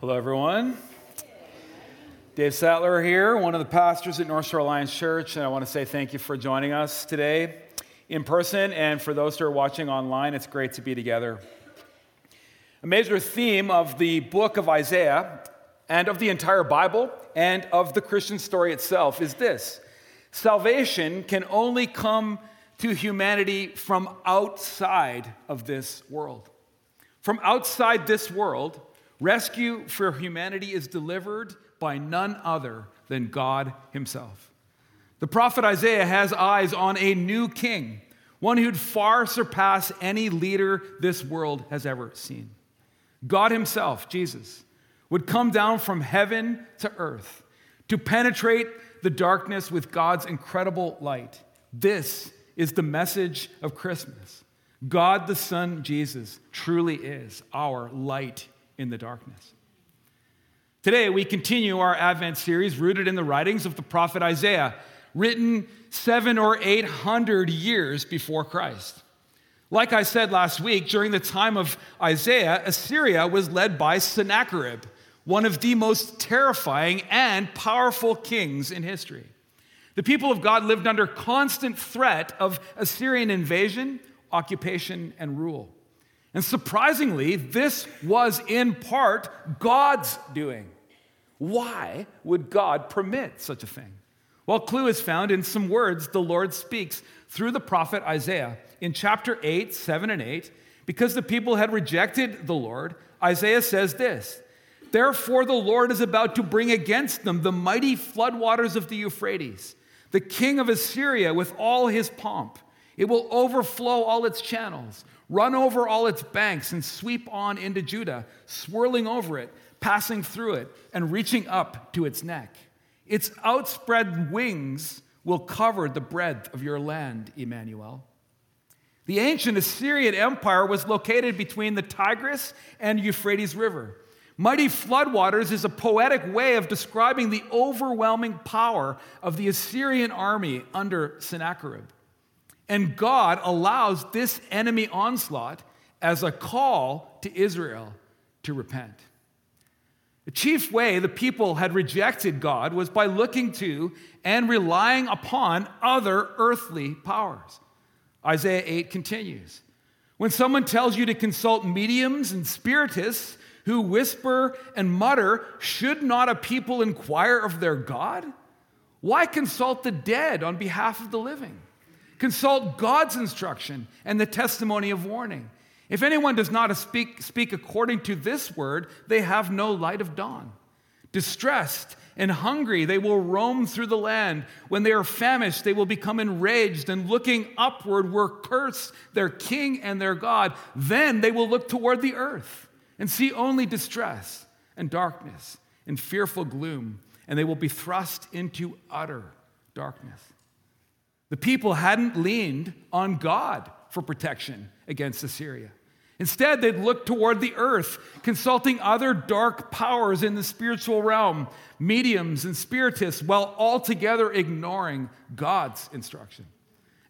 Hello, everyone. Dave Sattler here, one of the pastors at North Shore Alliance Church, and I want to say thank you for joining us today in person. And for those who are watching online, it's great to be together. A major theme of the book of Isaiah and of the entire Bible and of the Christian story itself is this salvation can only come to humanity from outside of this world. From outside this world, Rescue for humanity is delivered by none other than God Himself. The prophet Isaiah has eyes on a new king, one who'd far surpass any leader this world has ever seen. God Himself, Jesus, would come down from heaven to earth to penetrate the darkness with God's incredible light. This is the message of Christmas. God the Son, Jesus, truly is our light in the darkness. Today, we continue our Advent series rooted in the writings of the prophet Isaiah, written seven or eight hundred years before Christ. Like I said last week, during the time of Isaiah, Assyria was led by Sennacherib, one of the most terrifying and powerful kings in history. The people of God lived under constant threat of Assyrian invasion, occupation, and rule. And surprisingly, this was in part God's doing. Why would God permit such a thing? Well, clue is found in some words the Lord speaks through the prophet Isaiah in chapter 8, 7, and 8. Because the people had rejected the Lord, Isaiah says this Therefore, the Lord is about to bring against them the mighty floodwaters of the Euphrates, the king of Assyria with all his pomp. It will overflow all its channels run over all its banks and sweep on into Judah, swirling over it, passing through it, and reaching up to its neck. Its outspread wings will cover the breadth of your land, Emmanuel. The ancient Assyrian Empire was located between the Tigris and Euphrates River. Mighty floodwaters is a poetic way of describing the overwhelming power of the Assyrian army under Sennacherib. And God allows this enemy onslaught as a call to Israel to repent. The chief way the people had rejected God was by looking to and relying upon other earthly powers. Isaiah 8 continues When someone tells you to consult mediums and spiritists who whisper and mutter, should not a people inquire of their God? Why consult the dead on behalf of the living? Consult God's instruction and the testimony of warning. If anyone does not speak, speak according to this word, they have no light of dawn. Distressed and hungry, they will roam through the land. When they are famished, they will become enraged, and looking upward will curse their king and their God. Then they will look toward the earth and see only distress and darkness and fearful gloom, and they will be thrust into utter darkness. The people hadn't leaned on God for protection against Assyria. Instead, they'd looked toward the earth, consulting other dark powers in the spiritual realm, mediums and spiritists, while altogether ignoring God's instruction.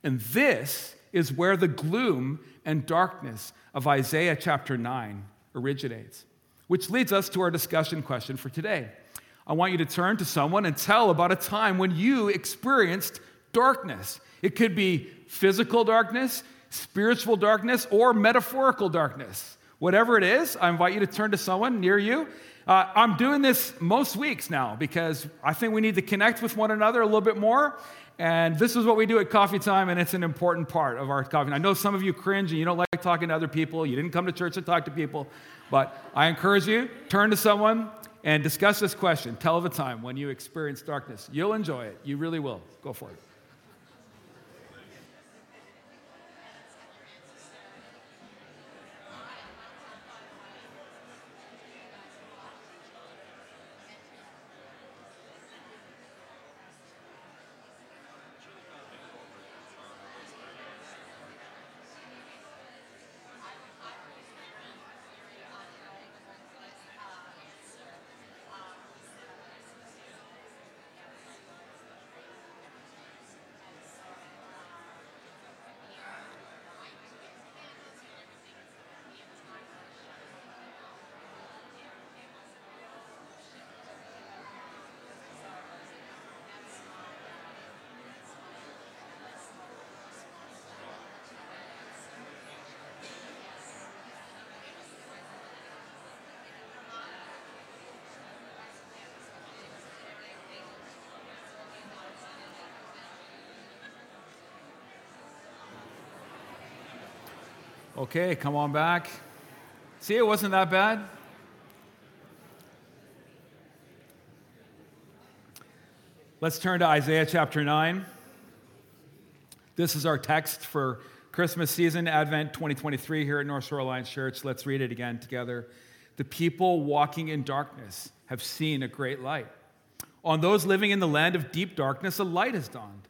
And this is where the gloom and darkness of Isaiah chapter 9 originates, which leads us to our discussion question for today. I want you to turn to someone and tell about a time when you experienced darkness. It could be physical darkness, spiritual darkness, or metaphorical darkness. Whatever it is, I invite you to turn to someone near you. Uh, I'm doing this most weeks now because I think we need to connect with one another a little bit more. And this is what we do at coffee time, and it's an important part of our coffee. I know some of you cringe and you don't like talking to other people. You didn't come to church to talk to people. But I encourage you, turn to someone and discuss this question. Tell of a time when you experienced darkness. You'll enjoy it. You really will. Go for it. Okay, come on back. See, it wasn't that bad. Let's turn to Isaiah chapter 9. This is our text for Christmas season, Advent 2023, here at North Shore Alliance Church. Let's read it again together. The people walking in darkness have seen a great light. On those living in the land of deep darkness, a light has dawned.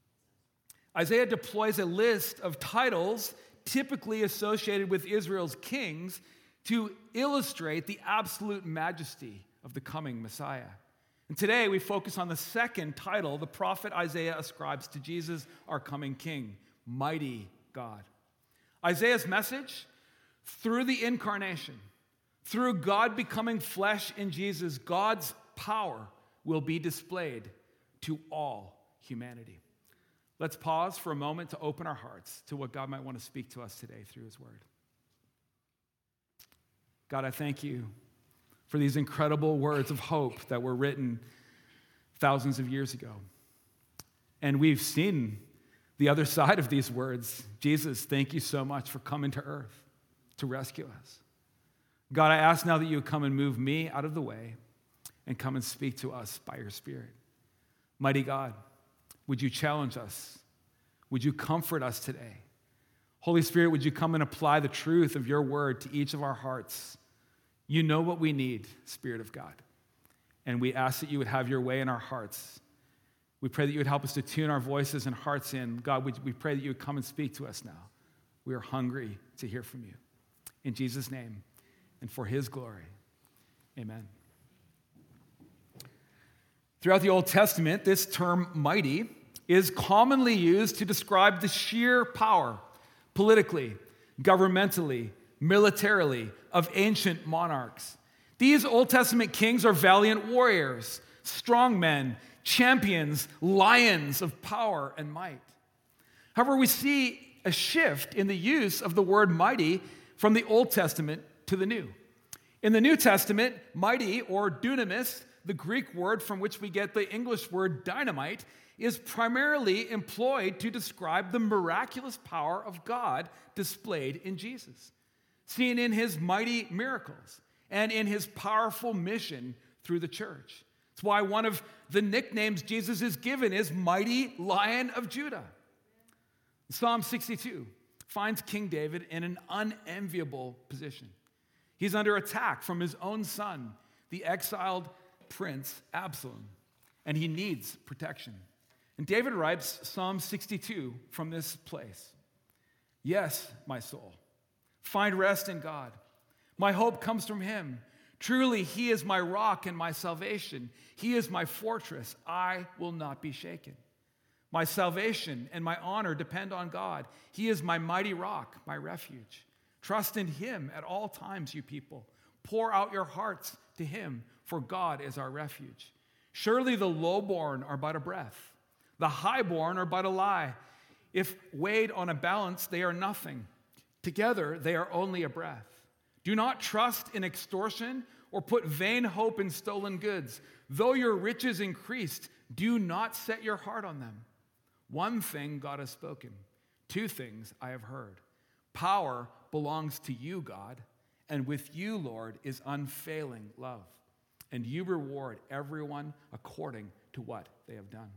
Isaiah deploys a list of titles typically associated with Israel's kings to illustrate the absolute majesty of the coming Messiah. And today we focus on the second title the prophet Isaiah ascribes to Jesus, our coming king, Mighty God. Isaiah's message through the incarnation, through God becoming flesh in Jesus, God's power will be displayed to all humanity. Let's pause for a moment to open our hearts to what God might want to speak to us today through His Word. God, I thank you for these incredible words of hope that were written thousands of years ago. And we've seen the other side of these words. Jesus, thank you so much for coming to earth to rescue us. God, I ask now that you would come and move me out of the way and come and speak to us by your Spirit. Mighty God, would you challenge us? Would you comfort us today? Holy Spirit, would you come and apply the truth of your word to each of our hearts? You know what we need, Spirit of God. And we ask that you would have your way in our hearts. We pray that you would help us to tune our voices and hearts in. God, we pray that you would come and speak to us now. We are hungry to hear from you. In Jesus' name and for his glory, amen. Throughout the Old Testament, this term mighty is commonly used to describe the sheer power, politically, governmentally, militarily, of ancient monarchs. These Old Testament kings are valiant warriors, strong men, champions, lions of power and might. However, we see a shift in the use of the word mighty from the Old Testament to the New. In the New Testament, mighty or dunamis the Greek word from which we get the English word dynamite, is primarily employed to describe the miraculous power of God displayed in Jesus, seen in his mighty miracles and in his powerful mission through the church. It's why one of the nicknames Jesus is given is Mighty Lion of Judah. Psalm 62 finds King David in an unenviable position. He's under attack from his own son, the exiled prince Absalom, and he needs protection. And David writes Psalm 62 from this place Yes, my soul, find rest in God. My hope comes from him. Truly, he is my rock and my salvation. He is my fortress. I will not be shaken. My salvation and my honor depend on God. He is my mighty rock, my refuge. Trust in him at all times, you people. Pour out your hearts to him, for God is our refuge. Surely the lowborn are but a breath, the highborn are but a lie. If weighed on a balance, they are nothing. Together, they are only a breath. Do not trust in extortion or put vain hope in stolen goods. Though your riches increased, do not set your heart on them. One thing God has spoken, two things I have heard. Power belongs to you, God and with you, Lord, is unfailing love. And you reward everyone according to what they have done.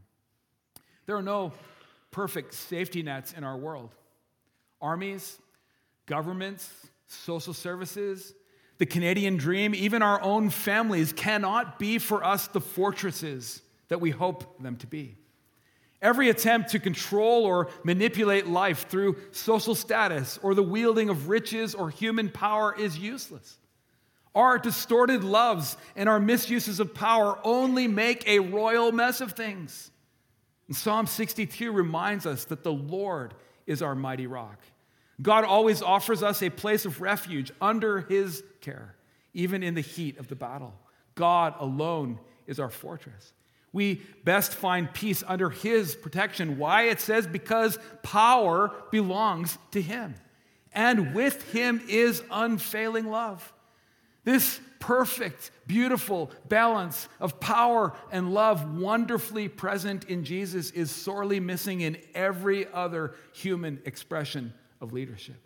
There are no perfect safety nets in our world. Armies, governments, social services, the Canadian dream, even our own families cannot be for us the fortresses that we hope them to be. Every attempt to control or manipulate life through social status or the wielding of riches or human power is useless. Our distorted loves and our misuses of power only make a royal mess of things. And Psalm 62 reminds us that the Lord is our mighty rock. God always offers us a place of refuge under his care, even in the heat of the battle. God alone is our fortress. We best find peace under his protection. Why? It says because power belongs to him, and with him is unfailing love. This perfect, beautiful balance of power and love, wonderfully present in Jesus, is sorely missing in every other human expression of leadership.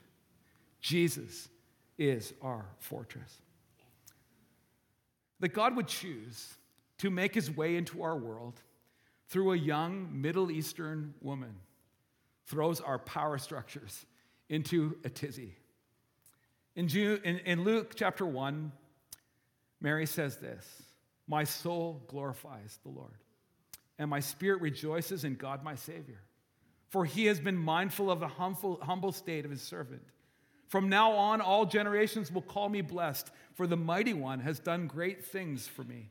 Jesus is our fortress. That God would choose to make his way into our world through a young Middle Eastern woman throws our power structures into a tizzy. In, June, in, in Luke chapter 1, Mary says this My soul glorifies the Lord, and my spirit rejoices in God my Savior, for he has been mindful of the humble, humble state of his servant. From now on, all generations will call me blessed, for the mighty one has done great things for me.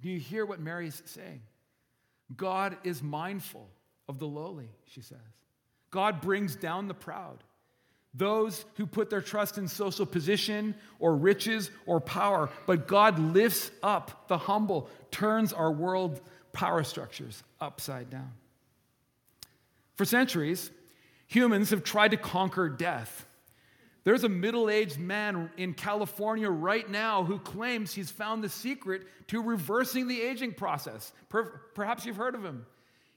Do you hear what Mary's saying? God is mindful of the lowly, she says. God brings down the proud. Those who put their trust in social position or riches or power, but God lifts up the humble, turns our world power structures upside down. For centuries, humans have tried to conquer death. There's a middle aged man in California right now who claims he's found the secret to reversing the aging process. Perhaps you've heard of him.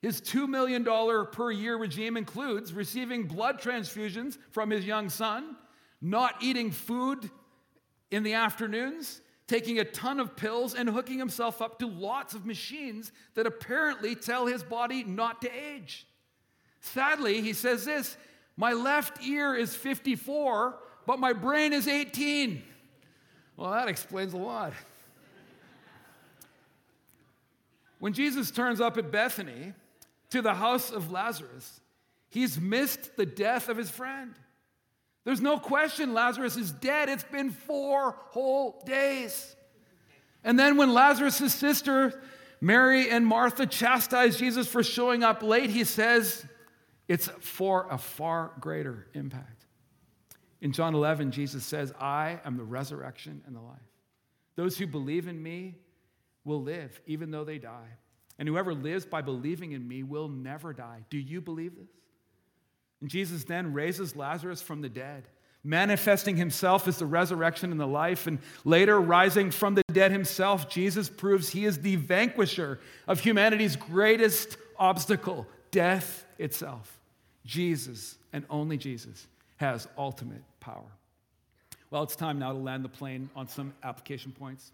His $2 million per year regime includes receiving blood transfusions from his young son, not eating food in the afternoons, taking a ton of pills, and hooking himself up to lots of machines that apparently tell his body not to age. Sadly, he says this My left ear is 54, but my brain is 18. Well, that explains a lot. When Jesus turns up at Bethany, to the house of Lazarus, he's missed the death of his friend. There's no question Lazarus is dead. It's been four whole days. And then when Lazarus' sister, Mary and Martha, chastise Jesus for showing up late, he says it's for a far greater impact. In John 11, Jesus says, I am the resurrection and the life. Those who believe in me will live even though they die. And whoever lives by believing in me will never die. Do you believe this? And Jesus then raises Lazarus from the dead, manifesting himself as the resurrection and the life. And later, rising from the dead himself, Jesus proves he is the vanquisher of humanity's greatest obstacle death itself. Jesus, and only Jesus, has ultimate power. Well, it's time now to land the plane on some application points.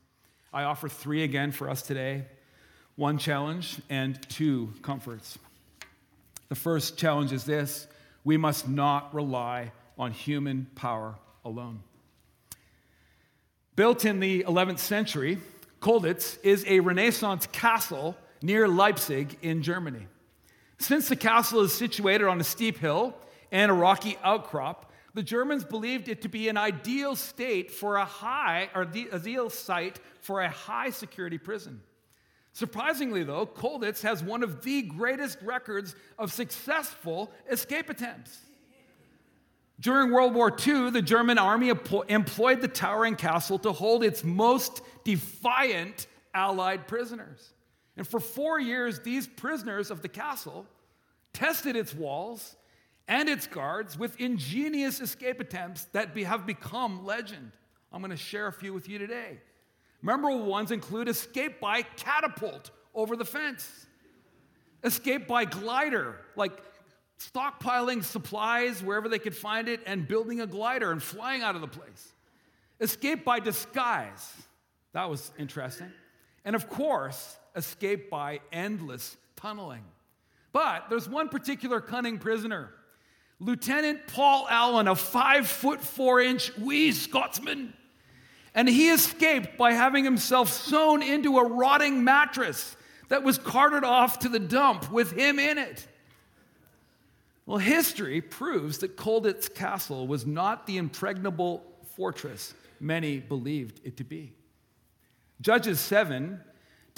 I offer three again for us today one challenge and two comforts. The first challenge is this we must not rely on human power alone. Built in the 11th century, Colditz is a Renaissance castle near Leipzig in Germany. Since the castle is situated on a steep hill and a rocky outcrop, the Germans believed it to be an ideal state for a high, or the ideal site for a high security prison. Surprisingly, though, Colditz has one of the greatest records of successful escape attempts. During World War II, the German army employed the towering castle to hold its most defiant Allied prisoners. And for four years, these prisoners of the castle tested its walls and its guards with ingenious escape attempts that have become legend. I'm going to share a few with you today. Memorable ones include escape by catapult over the fence, escape by glider, like stockpiling supplies wherever they could find it and building a glider and flying out of the place, escape by disguise. That was interesting. And of course, escape by endless tunneling. But there's one particular cunning prisoner Lieutenant Paul Allen, a five foot four inch wee Scotsman. And he escaped by having himself sewn into a rotting mattress that was carted off to the dump with him in it. Well, history proves that Colditz Castle was not the impregnable fortress many believed it to be. Judges 7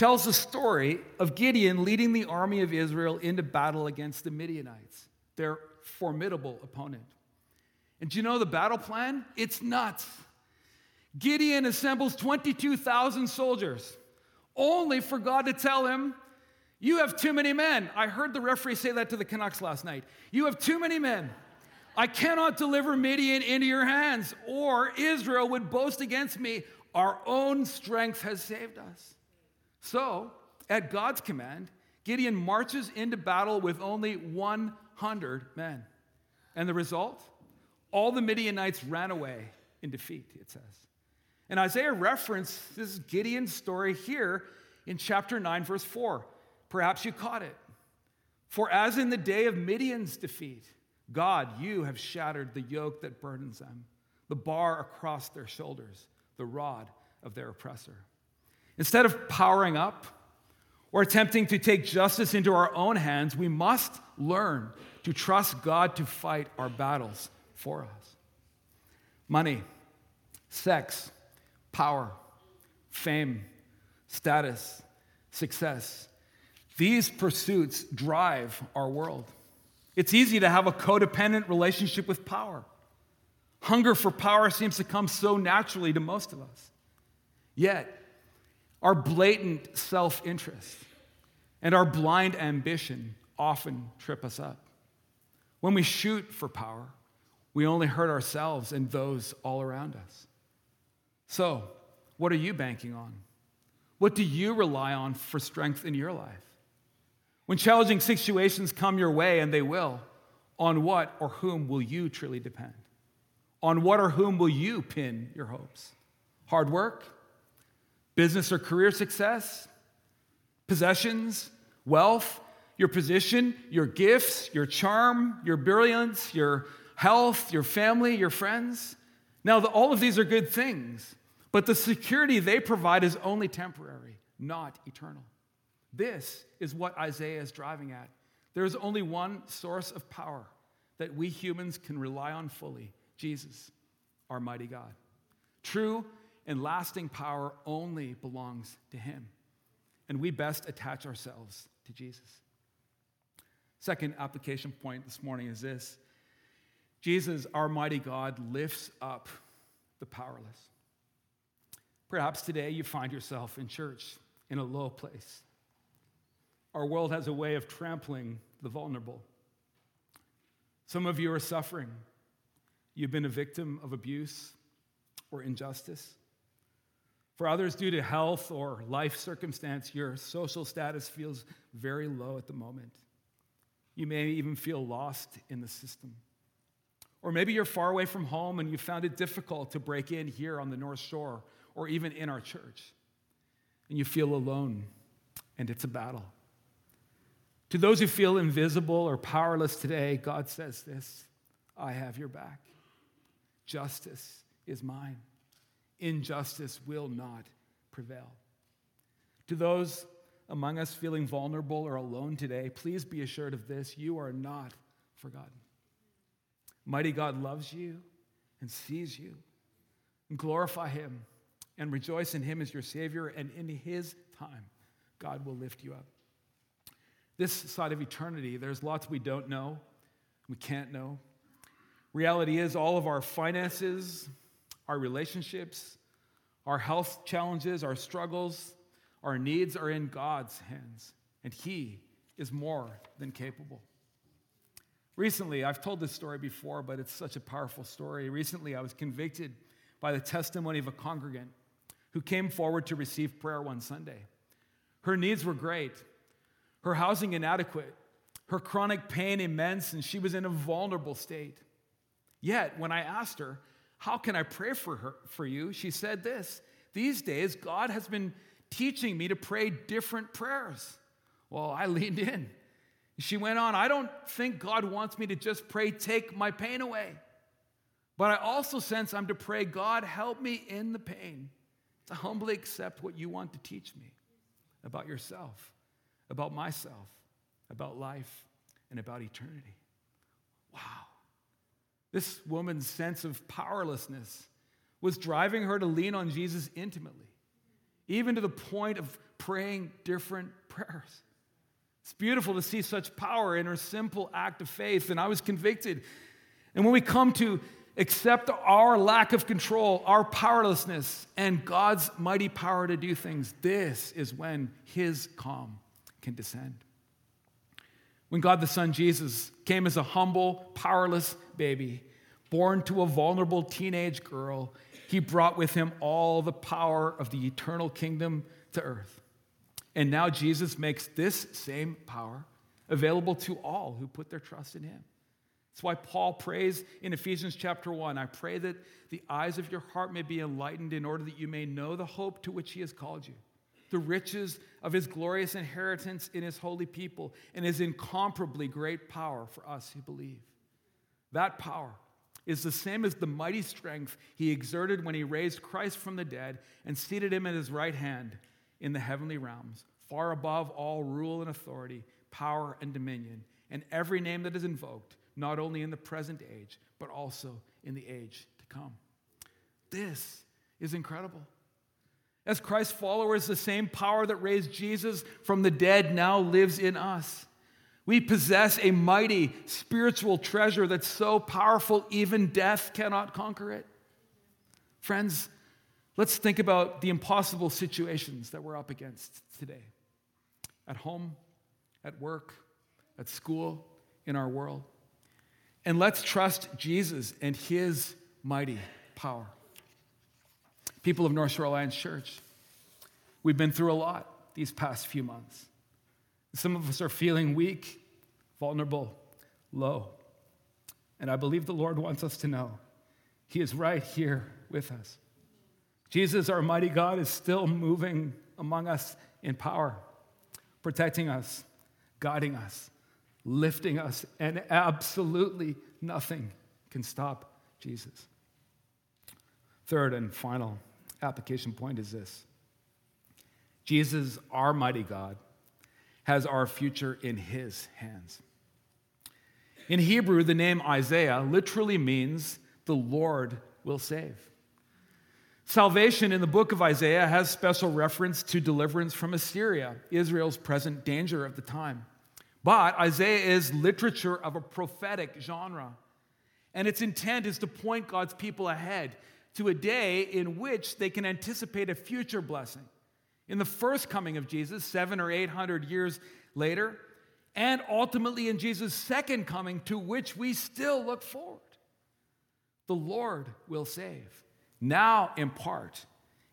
tells the story of Gideon leading the army of Israel into battle against the Midianites, their formidable opponent. And do you know the battle plan? It's nuts. Gideon assembles 22,000 soldiers, only for God to tell him, You have too many men. I heard the referee say that to the Canucks last night. You have too many men. I cannot deliver Midian into your hands, or Israel would boast against me. Our own strength has saved us. So, at God's command, Gideon marches into battle with only 100 men. And the result? All the Midianites ran away in defeat, it says. And Isaiah references Gideon's story here in chapter 9, verse 4. Perhaps you caught it. For as in the day of Midian's defeat, God, you have shattered the yoke that burdens them, the bar across their shoulders, the rod of their oppressor. Instead of powering up or attempting to take justice into our own hands, we must learn to trust God to fight our battles for us. Money, sex, power, fame, status, success. These pursuits drive our world. It's easy to have a codependent relationship with power. Hunger for power seems to come so naturally to most of us. Yet, our blatant self interest and our blind ambition often trip us up. When we shoot for power, we only hurt ourselves and those all around us. So, what are you banking on? What do you rely on for strength in your life? When challenging situations come your way, and they will, on what or whom will you truly depend? On what or whom will you pin your hopes? Hard work? Business or career success? Possessions? Wealth? Your position? Your gifts? Your charm? Your brilliance? Your health? Your family? Your friends? Now, the, all of these are good things, but the security they provide is only temporary, not eternal. This is what Isaiah is driving at. There is only one source of power that we humans can rely on fully Jesus, our mighty God. True and lasting power only belongs to Him, and we best attach ourselves to Jesus. Second application point this morning is this Jesus, our mighty God, lifts up the powerless. Perhaps today you find yourself in church in a low place our world has a way of trampling the vulnerable. Some of you are suffering. You've been a victim of abuse or injustice. For others, due to health or life circumstance, your social status feels very low at the moment. You may even feel lost in the system. Or maybe you're far away from home and you found it difficult to break in here on the North Shore or even in our church. And you feel alone, and it's a battle. To those who feel invisible or powerless today, God says this I have your back. Justice is mine. Injustice will not prevail. To those among us feeling vulnerable or alone today, please be assured of this you are not forgotten. Mighty God loves you and sees you. Glorify Him and rejoice in Him as your Savior, and in His time, God will lift you up this side of eternity, there's lots we don't know, we can't know. Reality is, all of our finances, our relationships, our health challenges, our struggles, our needs are in God's hands, and He is more than capable. Recently, I've told this story before, but it's such a powerful story. Recently, I was convicted by the testimony of a congregant who came forward to receive prayer one Sunday. Her needs were great, her housing inadequate, her chronic pain immense, and she was in a vulnerable state. Yet, when I asked her, How can I pray for her for you? she said this These days, God has been teaching me to pray different prayers. Well, I leaned in. She went on, I don't think God wants me to just pray, take my pain away. But I also sense I'm to pray, God, help me in the pain to humbly accept what you want to teach me about yourself, about myself, about life, and about eternity. Wow. This woman's sense of powerlessness was driving her to lean on Jesus intimately, even to the point of praying different prayers. It's beautiful to see such power in her simple act of faith, and I was convicted. And when we come to accept our lack of control, our powerlessness, and God's mighty power to do things, this is when His calm can descend. When God the Son Jesus came as a humble, powerless baby, born to a vulnerable teenage girl, He brought with Him all the power of the eternal kingdom to earth. And now Jesus makes this same power available to all who put their trust in him. That's why Paul prays in Ephesians chapter 1 I pray that the eyes of your heart may be enlightened in order that you may know the hope to which he has called you, the riches of his glorious inheritance in his holy people, and his incomparably great power for us who believe. That power is the same as the mighty strength he exerted when he raised Christ from the dead and seated him at his right hand in the heavenly realms, far above all rule and authority, power and dominion, and every name that is invoked, not only in the present age, but also in the age to come. This is incredible. As Christ's followers, the same power that raised Jesus from the dead now lives in us. We possess a mighty spiritual treasure that's so powerful, even death cannot conquer it. Friends, Let's think about the impossible situations that we're up against today at home, at work, at school, in our world. And let's trust Jesus and his mighty power. People of North Shore Alliance Church, we've been through a lot these past few months. Some of us are feeling weak, vulnerable, low. And I believe the Lord wants us to know He is right here with us. Jesus, our mighty God, is still moving among us in power, protecting us, guiding us, lifting us, and absolutely nothing can stop Jesus. Third and final application point is this Jesus, our mighty God, has our future in his hands. In Hebrew, the name Isaiah literally means the Lord will save. Salvation in the book of Isaiah has special reference to deliverance from Assyria, Israel's present danger of the time. But Isaiah is literature of a prophetic genre, and its intent is to point God's people ahead to a day in which they can anticipate a future blessing. In the first coming of Jesus, seven or eight hundred years later, and ultimately in Jesus' second coming, to which we still look forward. The Lord will save now in part,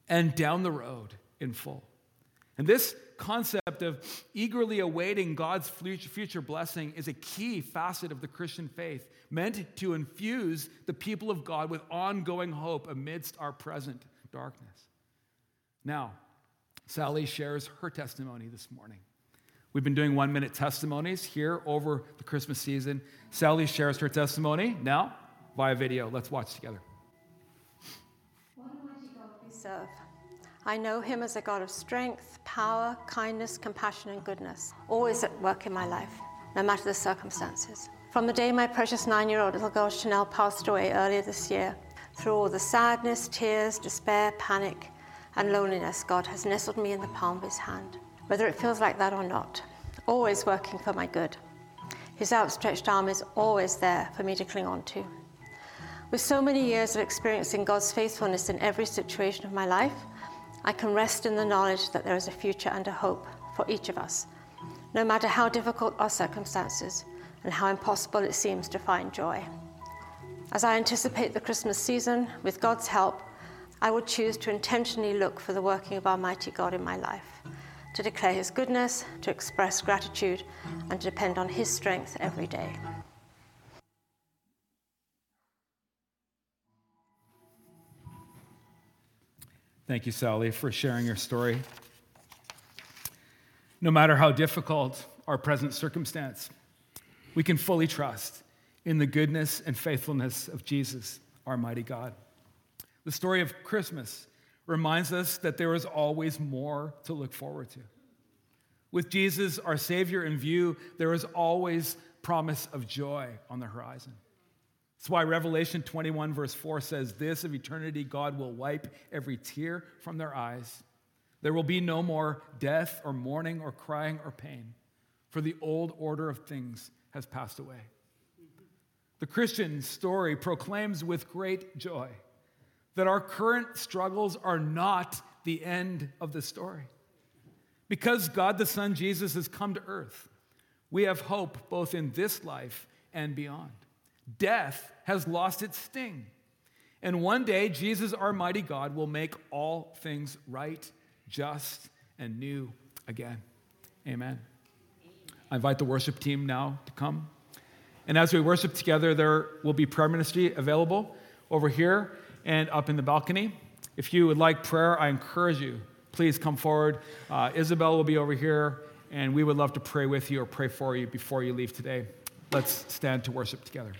and down the road in full. And this concept of eagerly awaiting God's future blessing is a key facet of the Christian faith, meant to infuse the people of God with ongoing hope amidst our present darkness. Now, Sally shares her testimony this morning. We've been doing one minute testimonies here over the Christmas season. Sally shares her testimony now via video. Let's watch together serve. I know him as a God of strength, power, kindness, compassion, and goodness, always at work in my life, no matter the circumstances. From the day my precious nine year old little girl Chanel passed away earlier this year, through all the sadness, tears, despair, panic, and loneliness, God has nestled me in the palm of his hand, whether it feels like that or not, always working for my good. His outstretched arm is always there for me to cling on to. With so many years of experiencing God's faithfulness in every situation of my life, I can rest in the knowledge that there is a future and a hope for each of us, no matter how difficult our circumstances and how impossible it seems to find joy. As I anticipate the Christmas season, with God's help, I will choose to intentionally look for the working of Almighty God in my life, to declare His goodness, to express gratitude, and to depend on His strength every day. Thank you, Sally, for sharing your story. No matter how difficult our present circumstance, we can fully trust in the goodness and faithfulness of Jesus, our mighty God. The story of Christmas reminds us that there is always more to look forward to. With Jesus, our Savior, in view, there is always promise of joy on the horizon. That's why Revelation 21, verse 4 says, This of eternity, God will wipe every tear from their eyes. There will be no more death or mourning or crying or pain, for the old order of things has passed away. The Christian story proclaims with great joy that our current struggles are not the end of the story. Because God the Son Jesus has come to earth, we have hope both in this life and beyond. Death has lost its sting. And one day, Jesus, our mighty God, will make all things right, just, and new again. Amen. I invite the worship team now to come. And as we worship together, there will be prayer ministry available over here and up in the balcony. If you would like prayer, I encourage you, please come forward. Uh, Isabel will be over here, and we would love to pray with you or pray for you before you leave today. Let's stand to worship together.